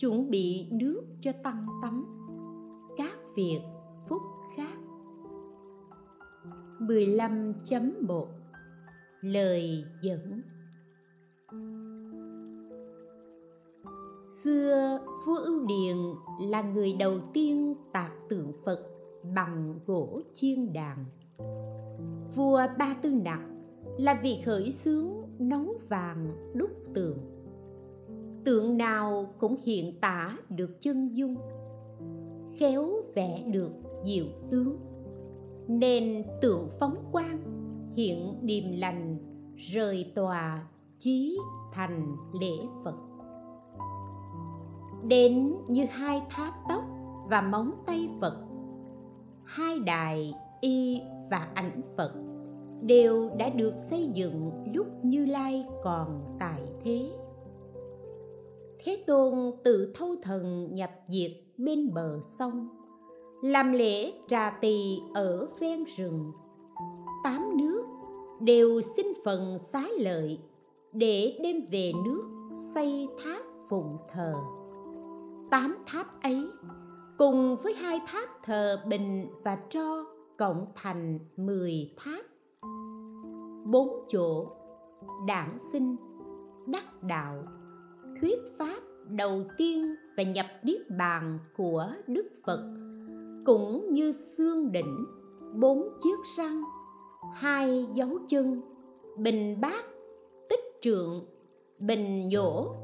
Chuẩn bị nước cho tăng tắm Các việc phúc khác 15.1 Lời dẫn Xưa, vua Ưu Điền là người đầu tiên tạc tượng Phật bằng gỗ chiên đàn. Vua Ba Tư Nặc là vị khởi xướng nấu vàng đúc tượng. Tượng nào cũng hiện tả được chân dung, khéo vẽ được diệu tướng, nên tượng phóng quang hiện điềm lành rời tòa chí thành lễ Phật đến như hai tháp tóc và móng tay Phật. Hai đài y và ảnh Phật đều đã được xây dựng lúc Như Lai còn tại thế. Thế Tôn tự thâu thần nhập diệt bên bờ sông, làm lễ trà tỳ ở ven rừng. Tám nước đều xin phần xá lợi để đem về nước xây tháp phụng thờ. Tám tháp ấy cùng với hai tháp thờ bình và tro cộng thành mười tháp. Bốn chỗ đảng sinh đắc đạo thuyết pháp đầu tiên và nhập niết bàn của đức phật, cũng như xương đỉnh, bốn chiếc răng, hai dấu chân, bình bát, tích trượng, bình nhổ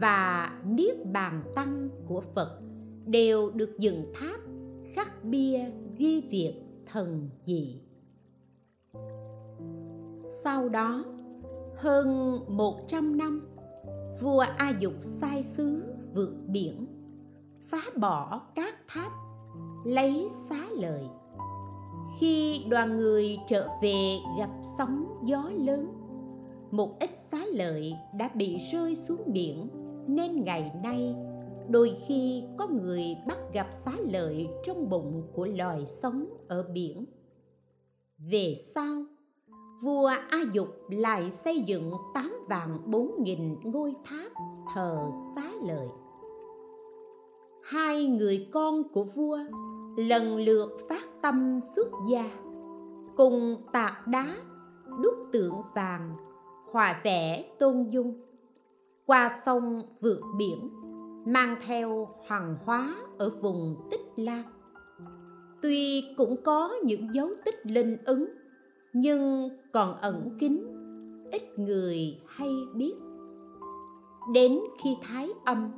và niết bàn tăng của phật đều được dựng tháp khắc bia ghi việc thần dị. Sau đó, hơn một trăm năm vua a dục sai sứ vượt biển, phá bỏ các tháp, lấy xá lợi. Khi đoàn người trở về gặp sóng gió lớn, một ít xá lợi đã bị rơi xuống biển, nên ngày nay, đôi khi có người bắt gặp xá lợi trong bụng của loài sống ở biển. Về sau vua a dục lại xây dựng tám vạn bốn nghìn ngôi tháp thờ xá lợi. Hai người con của vua lần lượt phát tâm xuất gia, cùng tạc đá, đúc tượng vàng, hòa vẽ tôn dung, qua sông vượt biển, mang theo hoàng hóa ở vùng tích lan. Tuy cũng có những dấu tích linh ứng nhưng còn ẩn kín, ít người hay biết. Đến khi thái âm,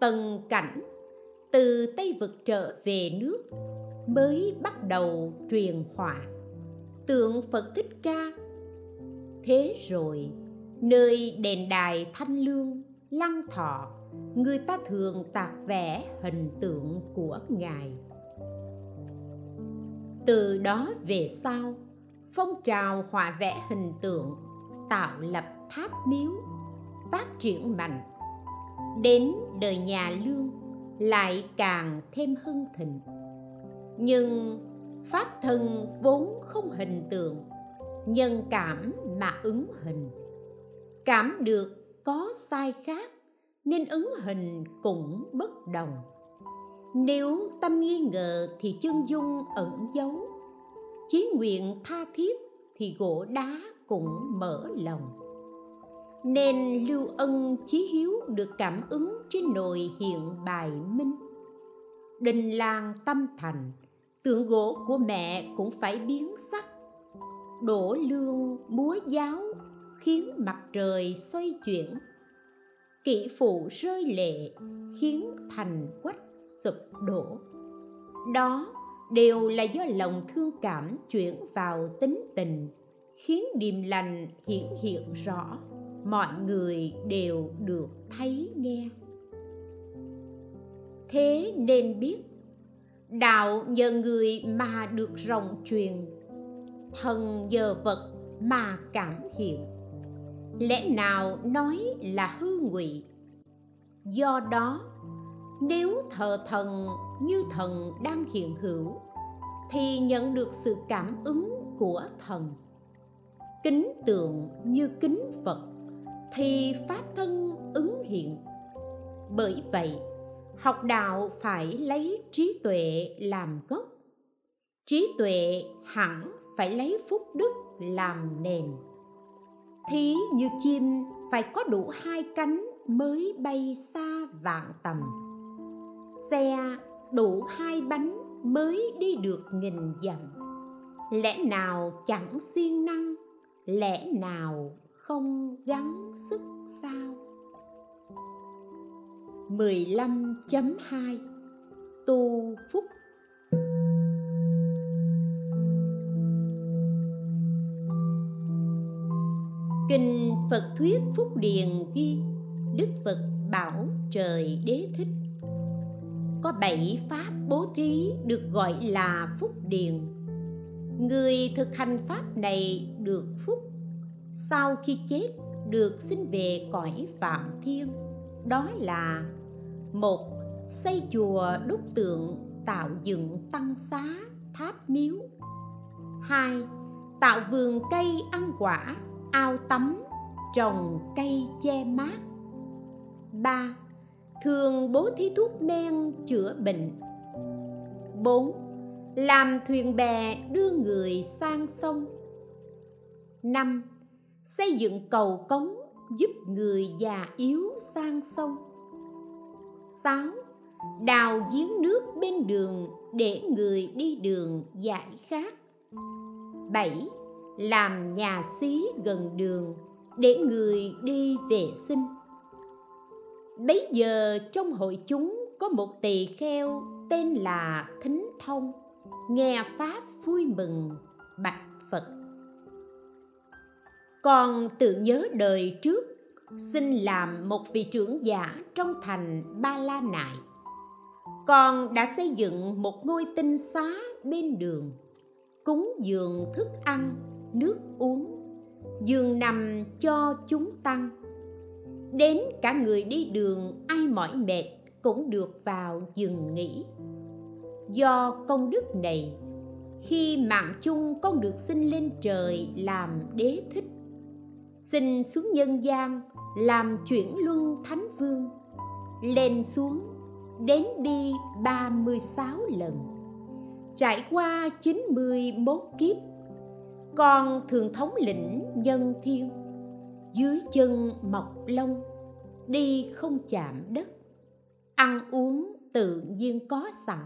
tần cảnh, từ tây vực trở về nước, mới bắt đầu truyền họa tượng phật thích ca, thế rồi nơi đền đài thanh lương, lăng thọ, người ta thường tạc vẽ hình tượng của ngài. Từ đó về sau phong trào họa vẽ hình tượng, tạo lập tháp miếu, phát triển mạnh. Đến đời nhà lương, lại càng thêm hưng thịnh. Nhưng pháp thân vốn không hình tượng, nhân cảm mà ứng hình. Cảm được có sai khác, nên ứng hình cũng bất đồng. Nếu tâm nghi ngờ thì chân dung ẩn giấu chí nguyện tha thiết thì gỗ đá cũng mở lòng. Nên lưu ân chí hiếu được cảm ứng trên nồi hiện bài minh. Đình làng tâm thành, tượng gỗ của mẹ cũng phải biến sắc. Đổ lương múa giáo khiến mặt trời xoay chuyển. Kỹ phụ rơi lệ khiến thành quách sụp đổ. Đó đều là do lòng thương cảm chuyển vào tính tình, khiến điềm lành hiển hiện rõ, mọi người đều được thấy nghe. Thế nên biết, đạo nhờ người mà được rộng truyền thần nhờ vật mà cảm hiện. Lẽ nào nói là hư ngụy? Do đó nếu thờ thần như thần đang hiện hữu, thì nhận được sự cảm ứng của thần. Kính tượng như kính phật thì pháp thân ứng hiện. Bởi vậy, học đạo phải lấy trí tuệ làm gốc. Trí tuệ hẳn phải lấy phúc đức làm nền. Thí như chim phải có đủ hai cánh mới bay xa vạn tầm xe đủ hai bánh mới đi được nghìn dặm. Lẽ nào chẳng siêng năng, lẽ nào không gắng sức sao? 15.2 Tu Phúc. Kinh Phật Thuyết Phúc Điền ghi, Đức Phật bảo trời đế thích. Có bảy pháp bố trí được gọi là Phúc Điền. Người thực hành pháp này được phúc, Sau khi chết được sinh về cõi Phạm Thiên. Đó là, một, Xây chùa đúc tượng tạo dựng tăng xá tháp miếu. Hai, Tạo vườn cây ăn quả, ao tắm, trồng cây che mát. Ba thường bố thí thuốc men chữa bệnh. Bốn, làm thuyền bè đưa người sang sông. Năm, xây dựng cầu cống giúp người già yếu sang sông. Sáu, đào giếng nước bên đường để người đi đường giải khát bảy, làm nhà xí gần đường để người đi vệ sinh bấy giờ trong hội chúng có một tỳ kheo tên là thính thông, nghe pháp vui mừng, bạch phật. Còn tự nhớ đời trước, xin làm một vị trưởng giả trong thành ba la nại con đã xây dựng một ngôi tinh xá bên đường, cúng dường thức ăn, nước uống, giường nằm cho chúng tăng đến cả người đi đường, ai mỏi mệt cũng được vào dừng nghỉ. Do công đức này, khi mạng chung con được sinh lên trời làm đế thích sinh xuống nhân gian làm chuyển luân thánh vương, lên xuống đến đi ba mươi sáu lần, trải qua chín mươi 91 kiếp, con thường thống lĩnh nhân thiên dưới chân mọc lông, đi không chạm đất. Ăn uống tự nhiên có sẵn.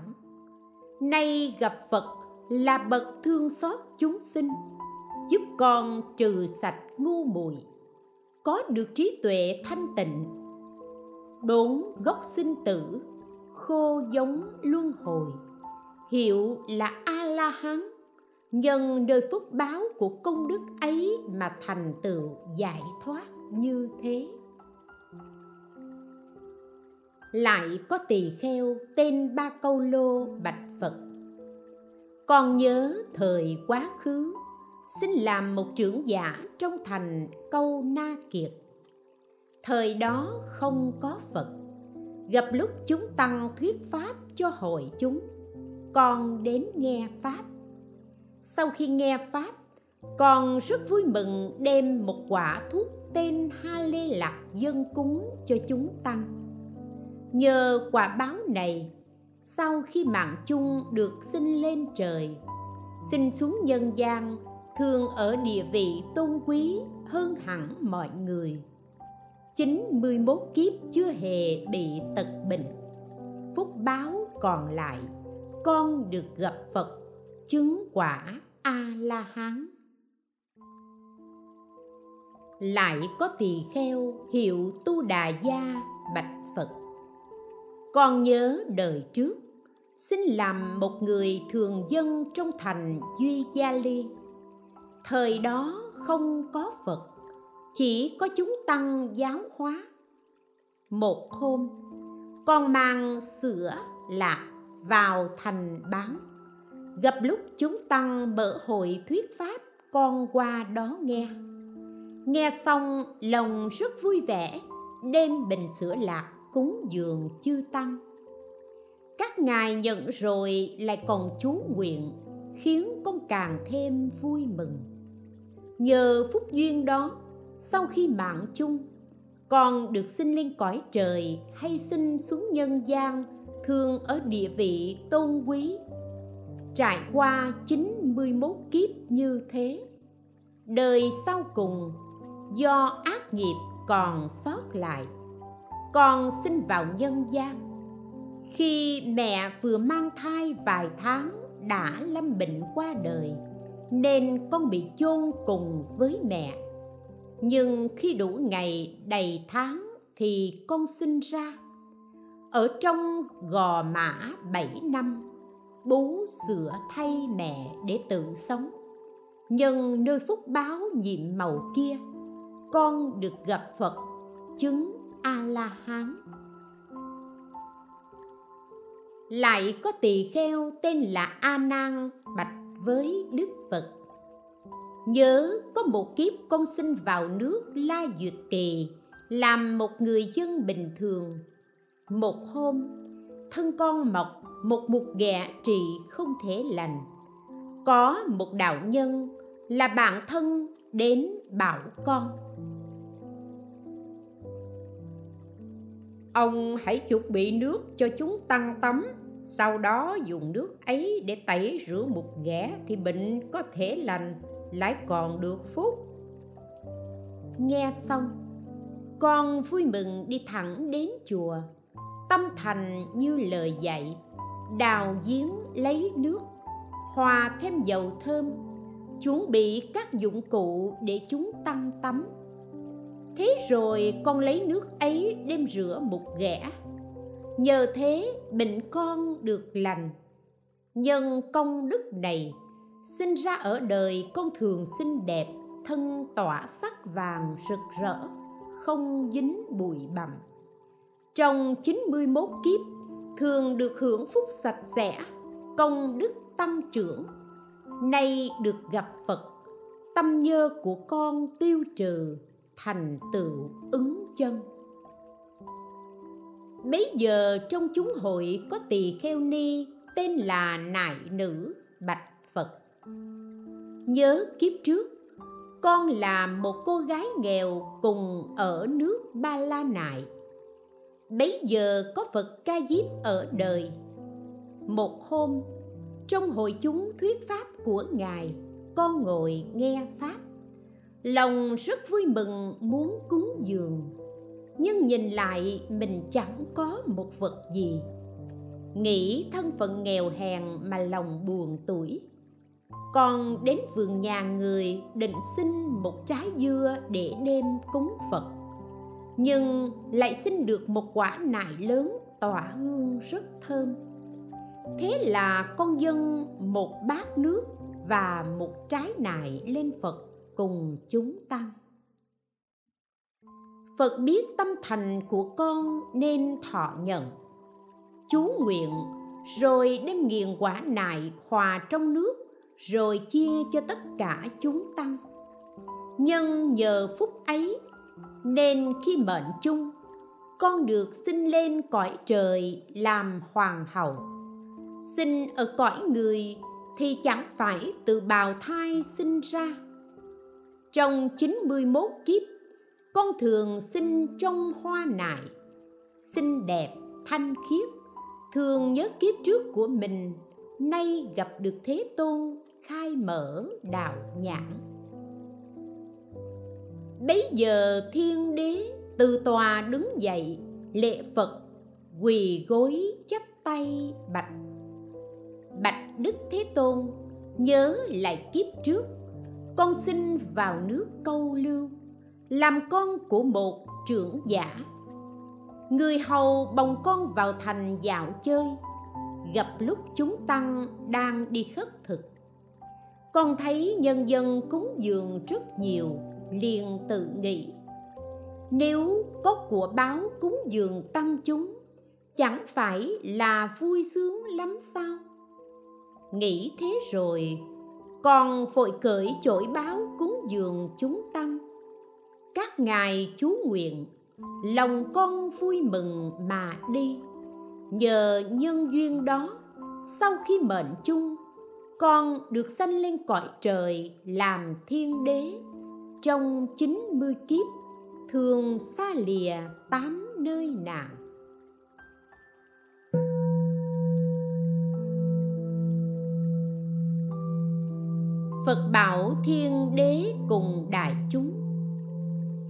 Nay gặp phật là bậc thương xót chúng sinh, giúp con trừ sạch ngu muội, có được trí tuệ thanh tịnh. Đốn gốc sinh tử, khô giống luân hồi, hiệu là a la hán nhân đời phúc báo của công đức ấy mà thành tựu giải thoát như thế. Lại có tỳ kheo tên ba câu lô bạch phật. Con nhớ thời quá khứ, xin làm một trưởng giả trong thành câu na kiệt. Thời đó không có phật, gặp lúc chúng tăng thuyết pháp cho hội chúng, con đến nghe pháp sau khi nghe pháp, con rất vui mừng đem một quả thuốc tên ha lê lạc dân cúng cho chúng tăng. Nhờ quả báo này, sau khi mạng chung được sinh lên trời, sinh xuống nhân gian, thường ở địa vị tôn quý hơn hẳn mọi người. 91 kiếp chưa hề bị tật bệnh. Phúc báo còn lại, con được gặp Phật, chứng quả. A La Hán. Lại có tỳ kheo hiệu Tu Đà Gia bạch Phật. Con nhớ đời trước xin làm một người thường dân trong thành Duy Gia Ly. Thời đó không có Phật, chỉ có chúng tăng giáo hóa. Một hôm, con mang sữa lạc vào thành bán gặp lúc chúng tăng mở hội thuyết pháp, con qua đó nghe. Nghe xong, lòng rất vui vẻ đem bình sữa lạc cúng dường chư tăng. Các ngài nhận rồi lại còn chú nguyện, khiến con càng thêm vui mừng. Nhờ phúc duyên đó, sau khi mạng chung con được sinh lên cõi trời hay sinh xuống nhân gian, thường ở địa vị tôn quý trải qua 91 kiếp như thế. Đời sau cùng, do ác nghiệp còn sót lại con sinh vào nhân gian. Khi mẹ vừa mang thai vài tháng đã lâm bệnh qua đời, nên con bị chôn cùng với mẹ. Nhưng khi đủ ngày đầy tháng thì con sinh ra. Ở trong gò mã bảy năm bú sữa thay mẹ để tự sống. Nhân nơi phúc báo nhiệm màu kia, con được gặp phật, chứng a la hán lại có tỳ kheo tên là a nan bạch với đức phật. Nhớ có một kiếp con sinh vào nước la duyệt kỳ làm một người dân bình thường. Một hôm thân con mọc một mục ghẹ trị không thể lành. Có một đạo nhân là bạn thân đến bảo con. Ông hãy chuẩn bị nước cho chúng tăng tắm, sau đó dùng nước ấy để tẩy rửa một ghẻ thì bệnh có thể lành, lại còn được phúc. Nghe xong, con vui mừng đi thẳng đến chùa tâm thành như lời dạy, đào giếng lấy nước hòa thêm dầu thơm, chuẩn bị các dụng cụ để chúng tăng tắm. Thế rồi con lấy nước ấy đem rửa một ghẻ nhờ thế bệnh con được lành. Nhân công đức này, sinh ra ở đời con thường xinh đẹp, thân tỏa sắc vàng rực rỡ, không dính bụi bặm trong 91 kiếp, thường được hưởng phúc sạch sẽ, công đức tăng trưởng. Nay được gặp phật, tâm nhơ của con tiêu trừ, thành tựu ứng chân. Bấy giờ trong chúng hội có tỳ kheo ni tên là nại nữ bạch phật. Nhớ kiếp trước, con là một cô gái nghèo cùng ở nước ba la nại bấy giờ có phật ca diếp ở đời. Một hôm, trong hội chúng thuyết pháp của ngài, con ngồi nghe pháp. Lòng rất vui mừng muốn cúng dường, nhưng nhìn lại mình chẳng có một vật gì. Nghĩ thân phận nghèo hèn mà lòng buồn tuổi còn đến vườn nhà người định xin một trái dưa để đem cúng phật nhưng lại xin được một quả nại lớn tỏa hương rất thơm. Thế là con dân một bát nước và một trái nại lên phật cùng chúng tăng phật biết tâm thành của con nên thọ nhận. Chú nguyện, rồi đem nghiền quả nại hòa trong nước, rồi chia cho tất cả chúng tăng. Nhân nhờ phúc ấy nên khi mệnh chung, con được sinh lên cõi trời làm hoàng hậu. Sinh ở cõi người thì chẳng phải từ bào thai sinh ra. Trong 91 kiếp, con thường sinh trong hoa nại, xinh đẹp, thanh khiết. Thường nhớ kiếp trước của mình, nay gặp được thế tôn, khai mở đạo nhãn bấy giờ thiên đế từ tòa đứng dậy lệ phật quỳ gối chắp tay bạch. Bạch đức thế tôn, nhớ lại kiếp trước, con xin vào nước câu lưu, làm con của một trưởng giả. Người hầu bồng con vào thành dạo chơi, gặp lúc chúng tăng đang đi khất thực. Con thấy nhân dân cúng dường rất nhiều liền tự nghĩ. Nếu có của báo cúng dường tăng chúng, chẳng phải là vui sướng lắm sao? Nghĩ thế rồi, còn vội cởi chổi báo cúng dường chúng tăng. Các ngài chú nguyện, lòng con vui mừng mà đi. Nhờ nhân duyên đó, sau khi mệnh chung, con được sanh lên cõi trời làm thiên đế trong chín mươi kiếp, thường xa lìa tám nơi nào Phật bảo thiên đế cùng đại chúng,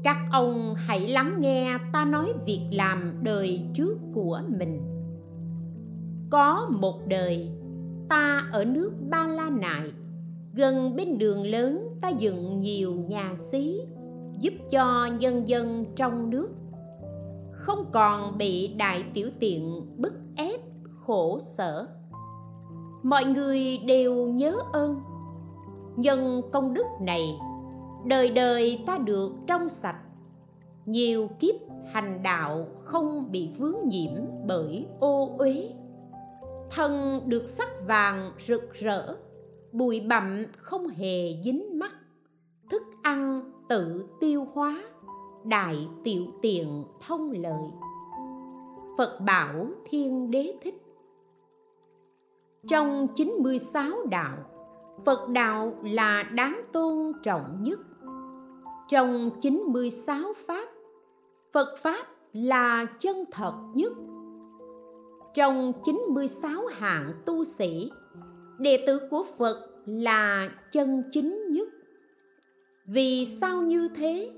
Các ông hãy lắng nghe ta nói việc làm đời trước của mình. Có một đời, ta ở nước Ba La Nại, Gần bên đường lớn ta dựng nhiều nhà xí, Giúp cho nhân dân trong nước. Không còn bị đại tiểu tiện bức ép, khổ sở. Mọi người đều nhớ ơn. Nhân công đức này, đời đời ta được trong sạch. Nhiều kiếp hành đạo không bị vướng nhiễm bởi ô uế. Thân được sắc vàng rực rỡ, bụi bặm không hề dính mắt thức ăn tự tiêu hóa đại tiểu tiện thông lợi phật bảo thiên đế thích trong 96 đạo Phật đạo là đáng tôn trọng nhất. Trong 96 pháp, Phật pháp là chân thật nhất. Trong 96 hạng tu sĩ, đệ tử của Phật là chân chính nhất. Vì sao như thế?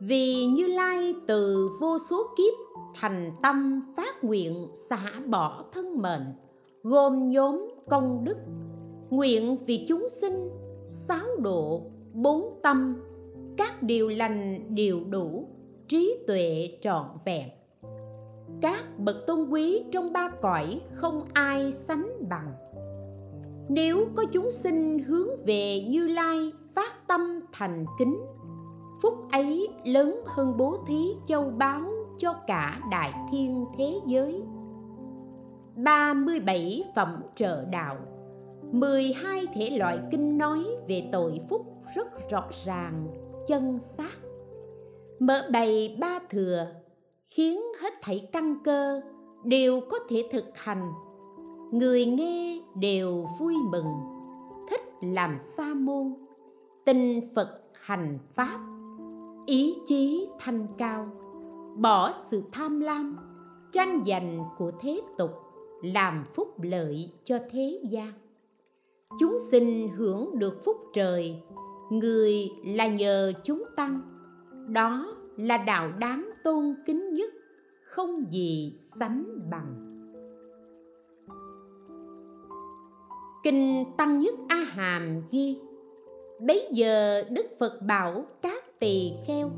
Vì Như Lai từ vô số kiếp thành tâm phát nguyện xả bỏ thân mệnh, gồm nhóm công đức. Nguyện vì chúng sinh sáu độ bốn tâm. Các điều lành đều đủ trí tuệ trọn vẹn. Các bậc tôn quý trong ba cõi không ai sánh bằng. Nếu có chúng sinh hướng về như lai phát tâm thành kính phúc ấy lớn hơn bố thí châu báu cho cả đại thiên thế giới 37 phẩm trợ đạo 12 thể loại kinh nói về tội phúc rất rõ ràng, chân xác. Mở bày ba thừa, khiến hết thảy căn cơ đều có thể thực hành. Người nghe đều vui mừng, thích làm sa môn, tin Phật hành Pháp, ý chí thanh cao, bỏ sự tham lam, tranh giành của thế tục, làm phúc lợi cho thế gian. Chúng sinh hưởng được phúc trời. Người là nhờ chúng tăng. Đó là đạo đáng tôn kính nhất. Không gì sánh bằng. Kinh tăng nhất a hàm ghi bấy giờ đức phật bảo các tỳ kheo,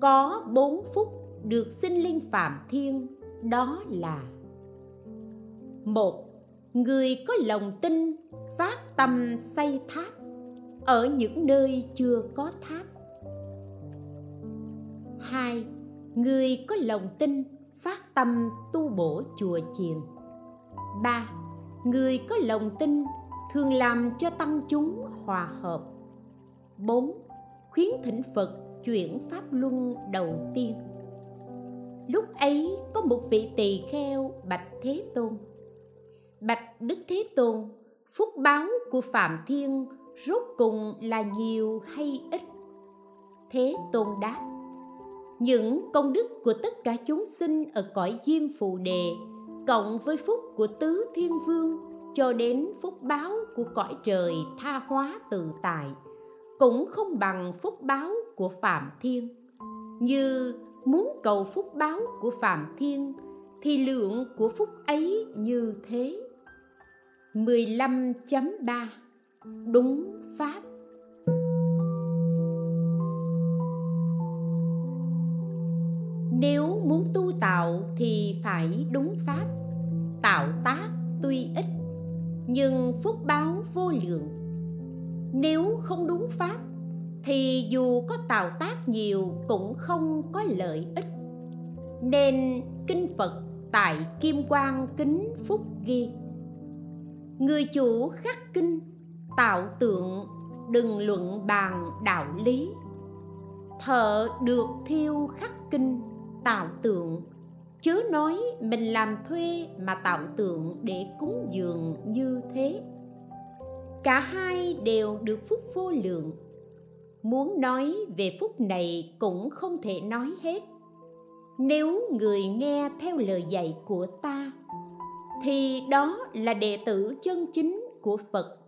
có bốn phúc được sinh linh phạm thiên, đó là một, người có lòng tin, phát tâm xây tháp, ở những nơi chưa có tháp. Hai, người có lòng tin, phát tâm tu bổ chùa chiền. Ba, người có lòng tin thường làm cho tăng chúng hòa hợp. Bốn, khuyến thỉnh phật chuyển pháp luân đầu tiên. Lúc ấy có một vị tỳ kheo bạch thế tôn. Bạch đức thế tôn, phúc báo của phạm thiên rốt cùng là nhiều hay ít? Thế tôn đáp, những công đức của tất cả chúng sinh ở cõi diêm phù đề cộng với phúc của tứ thiên vương cho đến phúc báo của cõi trời tha hóa tự tại, cũng không bằng phúc báo của phạm thiên. Như muốn cầu phúc báo của phạm thiên, thì lượng của phúc ấy như thế. 15.3 Đúng Pháp. Nếu muốn tu tạo thì phải đúng Pháp. Tạo tác tuy ít nhưng phúc báo vô lượng. Nếu không đúng Pháp, Thì dù có tạo tác nhiều cũng không có lợi ích. Nên Kinh Phật tại Kim Quang Kính Phúc ghi, người chủ khắc kinh, tạo tượng, đừng luận bàn đạo lý. Thợ được thiêu khắc kinh, tạo tượng chớ nói mình làm thuê mà tạo tượng để cúng dường như thế. Cả hai đều được phúc vô lượng. Muốn nói về phúc này cũng không thể nói hết. Nếu người nghe theo lời dạy của ta, thì đó là đệ tử chân chính của phật.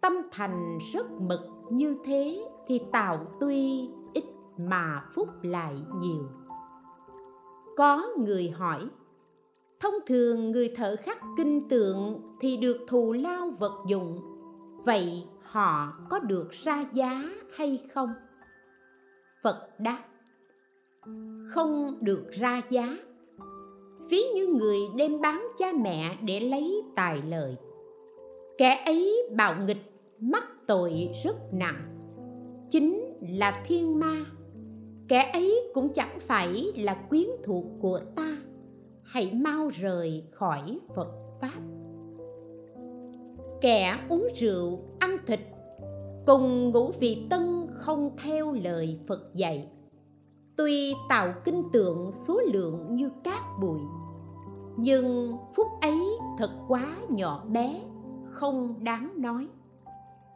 Tâm thành rất mực như thế thì tạo tuy ít mà phúc lại nhiều có người hỏi. Thông thường người thợ khắc kinh tượng thì được thù lao vật dụng. Vậy họ có được ra giá hay không? Phật đáp, không được ra giá. Ví như người đem bán cha mẹ để lấy tài lợi. Kẻ ấy bạo nghịch, mắc tội rất nặng. Chính là thiên ma kẻ ấy cũng chẳng phải là quyến thuộc của ta. Hãy mau rời khỏi phật pháp. Kẻ uống rượu, ăn thịt, cùng ngũ vị tân không theo lời phật dạy. Tuy tạo kinh tượng số lượng như cát bụi, nhưng phúc ấy thật quá nhỏ bé, không đáng nói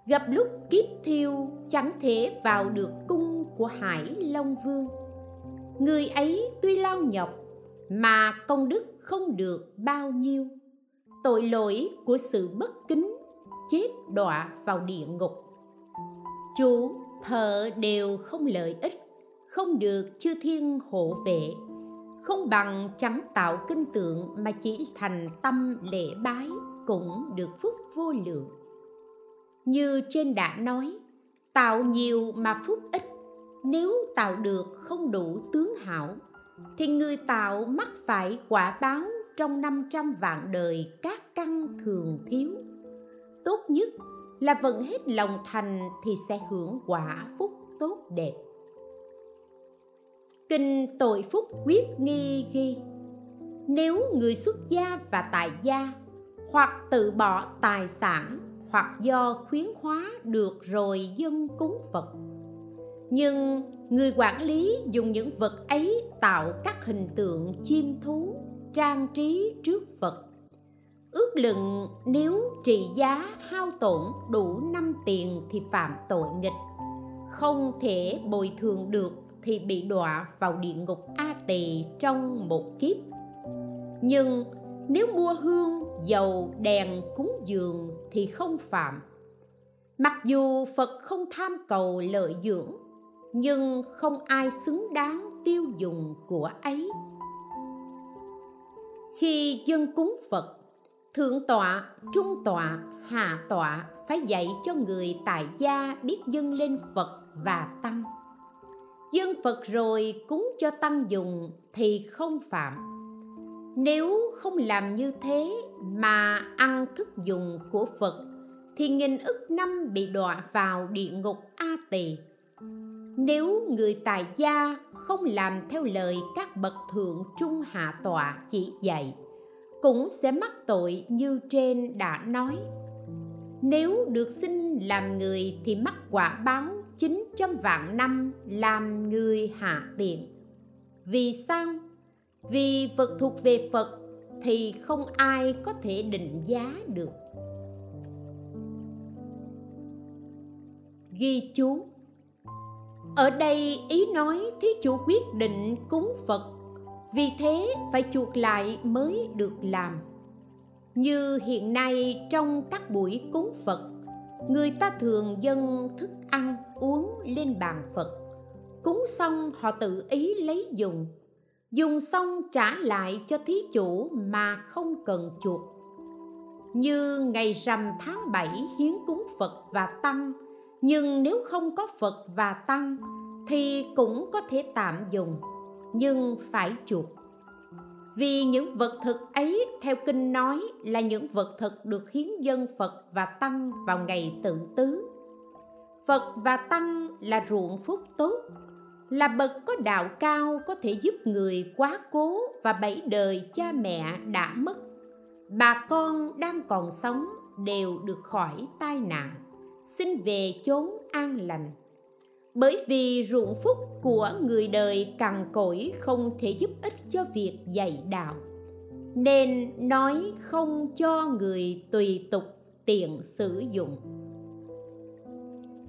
gặp lúc kiếp thiêu, chẳng thể vào được cung của hải long vương. Người ấy tuy lao nhọc, mà công đức không được bao nhiêu. Tội lỗi của sự bất kính chết đọa vào địa ngục. Chủ thợ đều không lợi ích, không được chư thiên hộ vệ, không bằng chẳng tạo kinh tượng mà chỉ thành tâm lễ bái cũng được phúc vô lượng như trên đã nói tạo nhiều mà phúc ít, nếu tạo được không đủ tướng hảo, thì người tạo mắc phải quả báo trong năm trăm vạn đời các căn thường thiếu. Tốt nhất là vận hết lòng thành thì sẽ hưởng quả phúc tốt đẹp. Kinh tội phúc quyết nghi ghi, nếu người xuất gia và tại gia hoặc tự bỏ tài sản hoặc do khuyến hóa được rồi dân cúng phật. Nhưng người quản lý dùng những vật ấy tạo các hình tượng chim thú, trang trí trước phật. Ước lượng nếu trị giá hao tổn đủ năm tiền thì phạm tội nghịch. Không thể bồi thường được thì bị đọa vào địa ngục a tỳ trong một kiếp. Nhưng nếu mua hương, dầu, đèn, cúng dường thì không phạm. Mặc dù phật không tham cầu lợi dưỡng, nhưng không ai xứng đáng tiêu dùng của ấy. Khi dân cúng phật, thượng tọa, trung tọa, hạ tọa phải dạy cho người tại gia biết dâng lên phật và tăng. Dân phật rồi cúng cho tăng dùng thì không phạm nếu không làm như thế mà ăn thức dùng của phật, thì nghìn ức năm bị đọa vào địa ngục a tỳ. Nếu người tài gia không làm theo lời các bậc thượng trung hạ tọa chỉ dạy, cũng sẽ mắc tội như trên đã nói. Nếu được sinh làm người thì mắc quả báo chín trăm vạn năm làm người hạ tiện. Vì sao? Vì vật thuộc về phật, thì không ai có thể định giá được. Ghi chú. Ở đây ý nói thí chủ quyết định cúng phật, vì thế phải chuộc lại mới được làm. Như hiện nay trong các buổi cúng phật, người ta thường dâng thức ăn uống lên bàn phật. Cúng xong họ tự ý lấy dùng dùng xong trả lại cho thí chủ mà không cần chuộc. Như ngày rằm tháng bảy hiến cúng phật và tăng, nhưng nếu không có phật và tăng thì cũng có thể tạm dùng, nhưng phải chuộc. Vì những vật thực ấy, theo kinh nói, là những vật thực được hiến dân phật và tăng vào ngày tự tứ. Phật và tăng là ruộng phúc tốt là bậc có đạo cao, có thể giúp người quá cố và bảy đời cha mẹ đã mất. Bà con đang còn sống đều được khỏi tai nạn. Xin về chốn an lành. Bởi vì ruộng phúc của người đời cằn cỗi không thể giúp ích cho việc dạy đạo. Nên nói không cho người tùy tục tiện sử dụng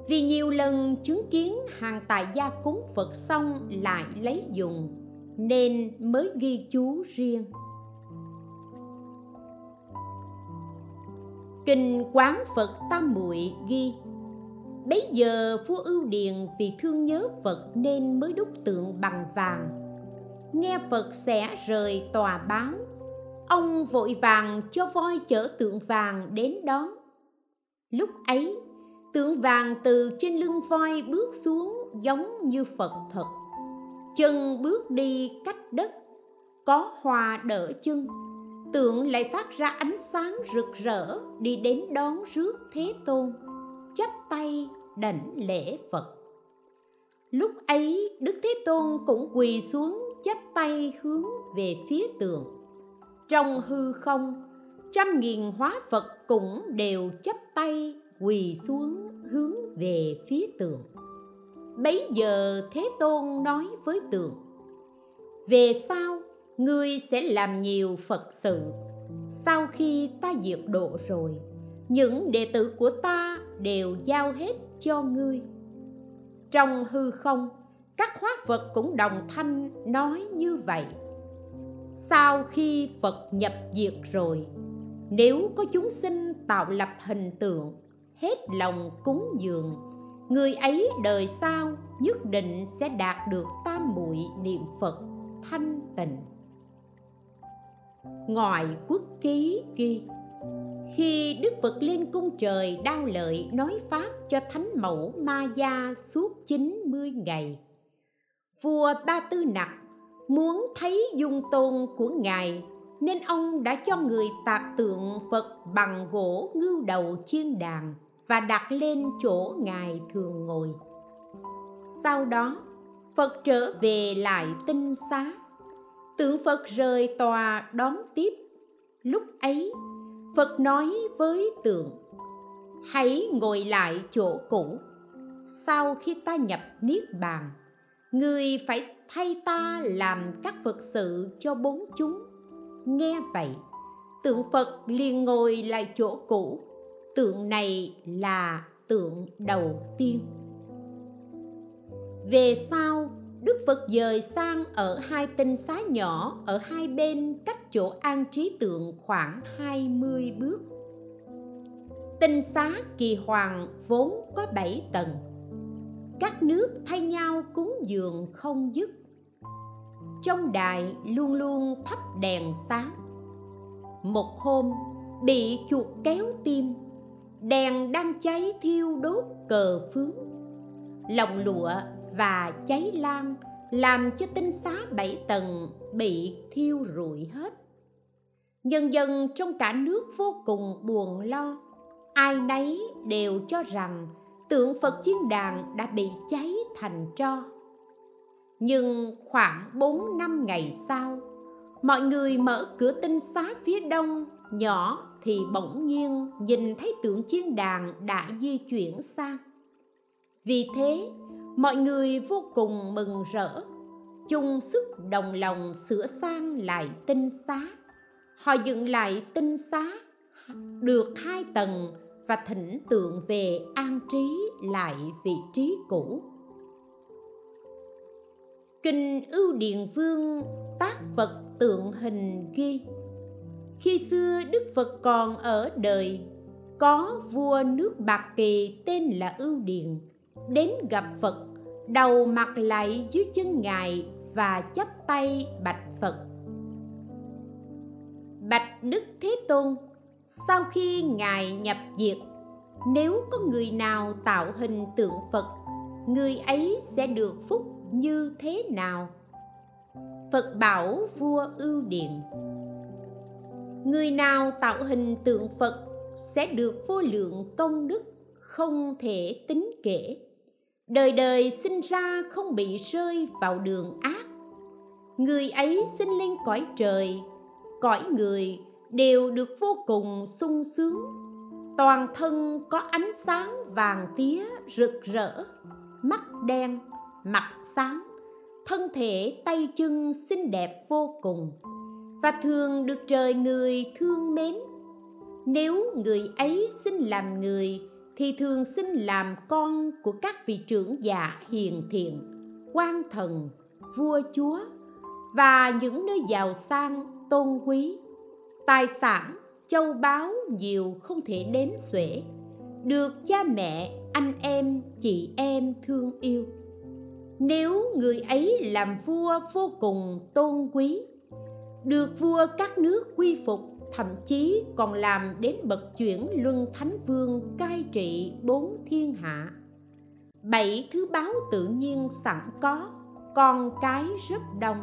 vì nhiều lần chứng kiến hàng tài gia cúng phật xong lại lấy dùng, nên mới ghi chú riêng. Kinh quán phật tam muội ghi, bấy giờ vua ưu điền vì thương nhớ phật nên mới đúc tượng bằng vàng. Nghe phật sẽ rời tòa báo ông vội vàng cho voi chở tượng vàng đến đón. Lúc ấy tượng vàng từ trên lưng voi bước xuống giống như phật thật. Chân bước đi cách đất, có hoa đỡ chân. Tượng lại phát ra ánh sáng rực rỡ đi đến đón rước thế tôn, chắp tay đảnh lễ phật. Lúc ấy, đức thế tôn cũng quỳ xuống chắp tay hướng về phía tượng. Trong hư không, trăm nghìn hóa phật cũng đều chắp tay quỳ xuống hướng về phía tượng bấy giờ thế tôn nói với tượng về sau, ngươi sẽ làm nhiều phật sự. Sau khi ta diệt độ rồi, những đệ tử của ta đều giao hết cho ngươi. Trong hư không, các hóa phật cũng đồng thanh nói như vậy, sau khi phật nhập diệt rồi, nếu có chúng sinh tạo lập hình tượng hết lòng cúng dường. Người ấy đời sau nhất định sẽ đạt được tam muội niệm phật thanh tịnh. Ngoại quốc ký ghi khi đức phật lên cung trời đau lợi nói pháp cho thánh mẫu ma gia suốt 90 ngày, vua ba tư nặc muốn thấy dung tôn của ngài, nên ông đã cho người tạc tượng phật bằng gỗ ngưu đầu chiên đàn và đặt lên chỗ ngài thường ngồi. Sau đó, phật trở về lại tinh xá. Tượng phật rời tòa đón tiếp. Lúc ấy, phật nói với tượng hãy ngồi lại chỗ cũ. Sau khi ta nhập niết bàn, người phải thay ta làm các phật sự cho bốn chúng. Nghe vậy tượng phật liền ngồi lại chỗ cũ tượng này là tượng đầu tiên. Về sau, đức phật dời sang ở hai tinh xá nhỏ ở hai bên cách chỗ an trí tượng khoảng hai mươi bước. Tinh xá kỳ hoàng vốn có bảy tầng. Các nước thay nhau cúng dường không dứt. Trong đài luôn luôn thắp đèn sáng. Một hôm, bị chuột kéo tim đèn đang cháy thiêu đốt cờ phướng. Lòng lụa và cháy lan làm cho tinh xá bảy tầng bị thiêu rụi hết. Nhân dân trong cả nước vô cùng buồn lo. Ai nấy đều cho rằng tượng phật chiến đàn đã bị cháy thành tro. Nhưng khoảng bốn năm ngày sau, mọi người mở cửa tinh xá phía đông nhỏ thì bỗng nhiên nhìn thấy tượng chiên đàn đã di chuyển sang vì thế, mọi người vô cùng mừng rỡ. Chung sức đồng lòng sửa sang lại tinh xá. Họ dựng lại tinh xá được hai tầng và thỉnh tượng về an trí lại vị trí cũ. Kinh ưu Điện vương tác phật tượng hình ghi khi xưa đức phật còn ở đời, có vua nước bạc kỳ tên là ưu điền, đến gặp phật, đầu mặt lại dưới chân ngài và chắp tay bạch phật bạch đức thế tôn, sau khi ngài nhập diệt, nếu có người nào tạo hình tượng phật, người ấy sẽ được phúc như thế nào phật bảo vua ưu Điền người nào tạo hình tượng phật sẽ được vô lượng công đức không thể tính kể. Đời đời sinh ra không bị rơi vào đường ác. Người ấy sinh lên cõi trời, cõi người đều được vô cùng sung sướng. Toàn thân có ánh sáng vàng tía rực rỡ, mắt đen, mặt sáng, thân thể tay chân xinh đẹp vô cùng và thường được trời người thương mến. Nếu người ấy xin làm người, thì thường xin làm con của các vị trưởng giả hiền thiện, quan thần, vua chúa và những nơi giàu sang, tôn quý. Tài sản, châu báu nhiều không thể đếm xuể, được cha mẹ, anh em, chị em thương yêu. Nếu người ấy làm vua vô cùng tôn quý được vua các nước quy phục, thậm chí còn làm đến bậc chuyển luân thánh vương cai trị bốn thiên hạ. Bảy thứ báo tự nhiên sẵn có, con cái rất đông.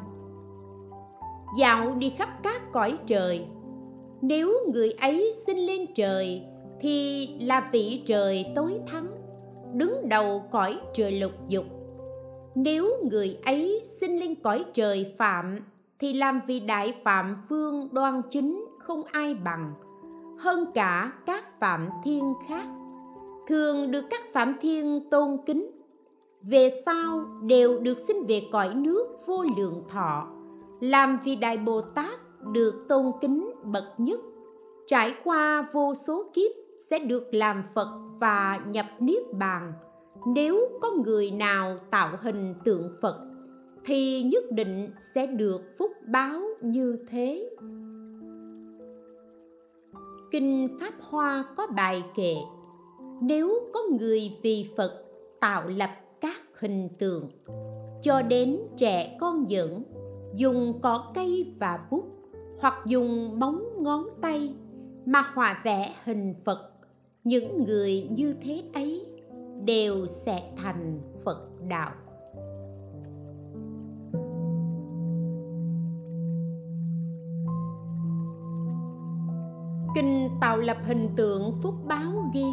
Dạo đi khắp các cõi trời, nếu người ấy xin lên trời, thì là vị trời tối thắng, đứng đầu cõi trời lục dục. Nếu người ấy xin lên cõi trời phạm thì làm vị đại phạm phương đoan chính không ai bằng. Hơn cả các phạm thiên khác, thường được các phạm thiên tôn kính. Về sau đều được sinh về cõi nước vô lượng thọ, làm vị đại bồ tát được tôn kính bậc nhất. Trải qua vô số kiếp sẽ được làm phật và nhập niết bàn. Nếu có người nào tạo hình tượng phật thì nhất định sẽ được phúc báo như thế. Kinh pháp hoa có bài kệ, nếu có người vì phật tạo lập các hình tượng, cho đến trẻ con dẫn dùng cỏ cây và bút, hoặc dùng móng ngón tay mà hòa vẽ hình phật, những người như thế ấy đều sẽ thành phật đạo. Kinh tạo lập hình tượng phúc báo ghi.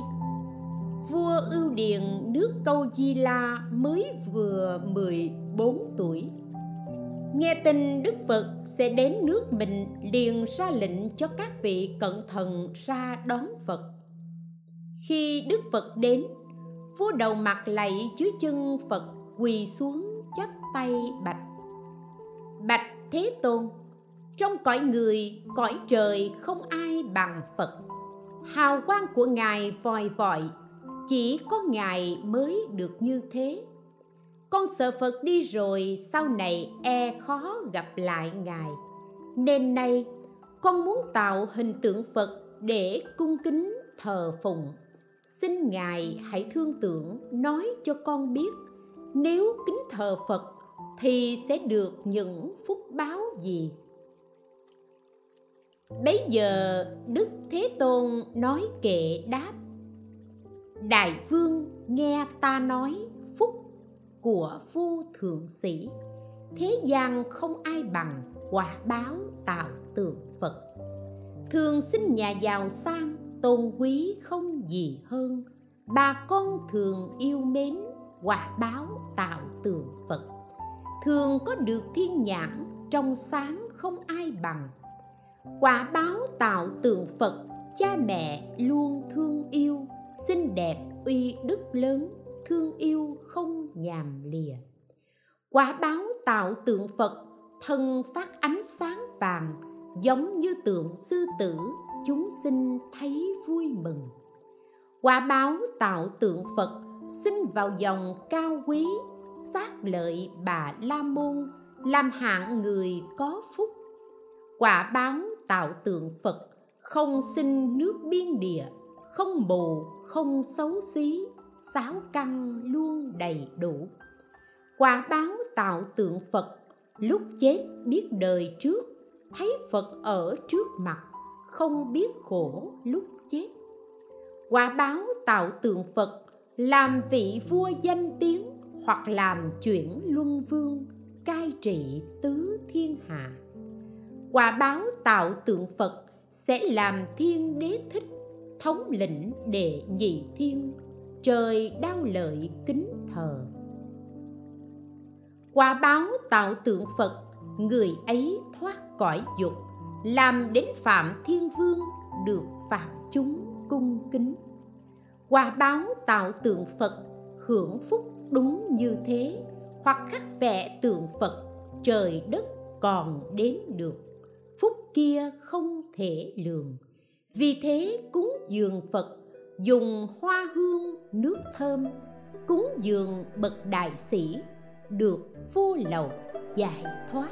Vua ưu điền nước câu di la mới vừa 14 tuổi. Nghe tin đức phật sẽ đến nước mình liền ra lệnh cho các vị cẩn thận ra đón phật. Khi đức phật đến, vua đầu mặt lạy dưới chân phật quỳ xuống chắp tay bạch. Bạch thế tôn trong cõi người, cõi trời không ai bằng phật. Hào quang của ngài vòi vọi chỉ có ngài mới được như thế. Con sợ phật đi rồi, sau này e khó gặp lại ngài. Nên nay, con muốn tạo hình tượng phật để cung kính thờ phụng. Xin ngài hãy thương tưởng, nói cho con biết, nếu kính thờ phật thì sẽ được những phúc báo gì? Bấy giờ đức thế tôn nói kệ đáp. Đại vương nghe ta nói phúc của vô thượng sĩ. Thế gian không ai bằng quả báo tạo tượng phật. Thường sinh nhà giàu sang tôn quý không gì hơn. Bà con thường yêu mến quả báo tạo tượng phật. Thường có được thiên nhãn trong sáng không ai bằng quả báo tạo tượng phật, cha mẹ luôn thương yêu, xinh đẹp uy đức lớn, thương yêu không nhàm lìa. Quả báo tạo tượng phật, thân phát ánh sáng vàng, giống như tượng sư tử, chúng sinh thấy vui mừng. Quả báo tạo tượng phật sinh vào dòng cao quý sát lợi bà la môn, làm hạng người có phúc. Quả báo tạo tượng phật không sinh nước biên địa không bù, không xấu xí sáu căn luôn đầy đủ. Quả báo tạo tượng phật lúc chết biết đời trước thấy phật ở trước mặt không biết khổ lúc chết. Quả báo tạo tượng phật làm vị vua danh tiếng hoặc làm chuyển luân vương cai trị tứ thiên hạ quả báo tạo tượng phật sẽ làm thiên đế thích, thống lĩnh đệ nhị thiên. Trời đau lợi kính thờ. Quả báo tạo tượng phật, người ấy thoát cõi dục, làm đến phạm thiên vương được phạm chúng cung kính. Quả báo tạo tượng phật hưởng phúc đúng như thế, hoặc khắc vẽ tượng phật, trời đất còn đến được phúc kia không thể lường. Vì thế cúng dường phật, dùng hoa hương, nước thơm, cúng dường bậc đại sĩ được vô lậu giải thoát.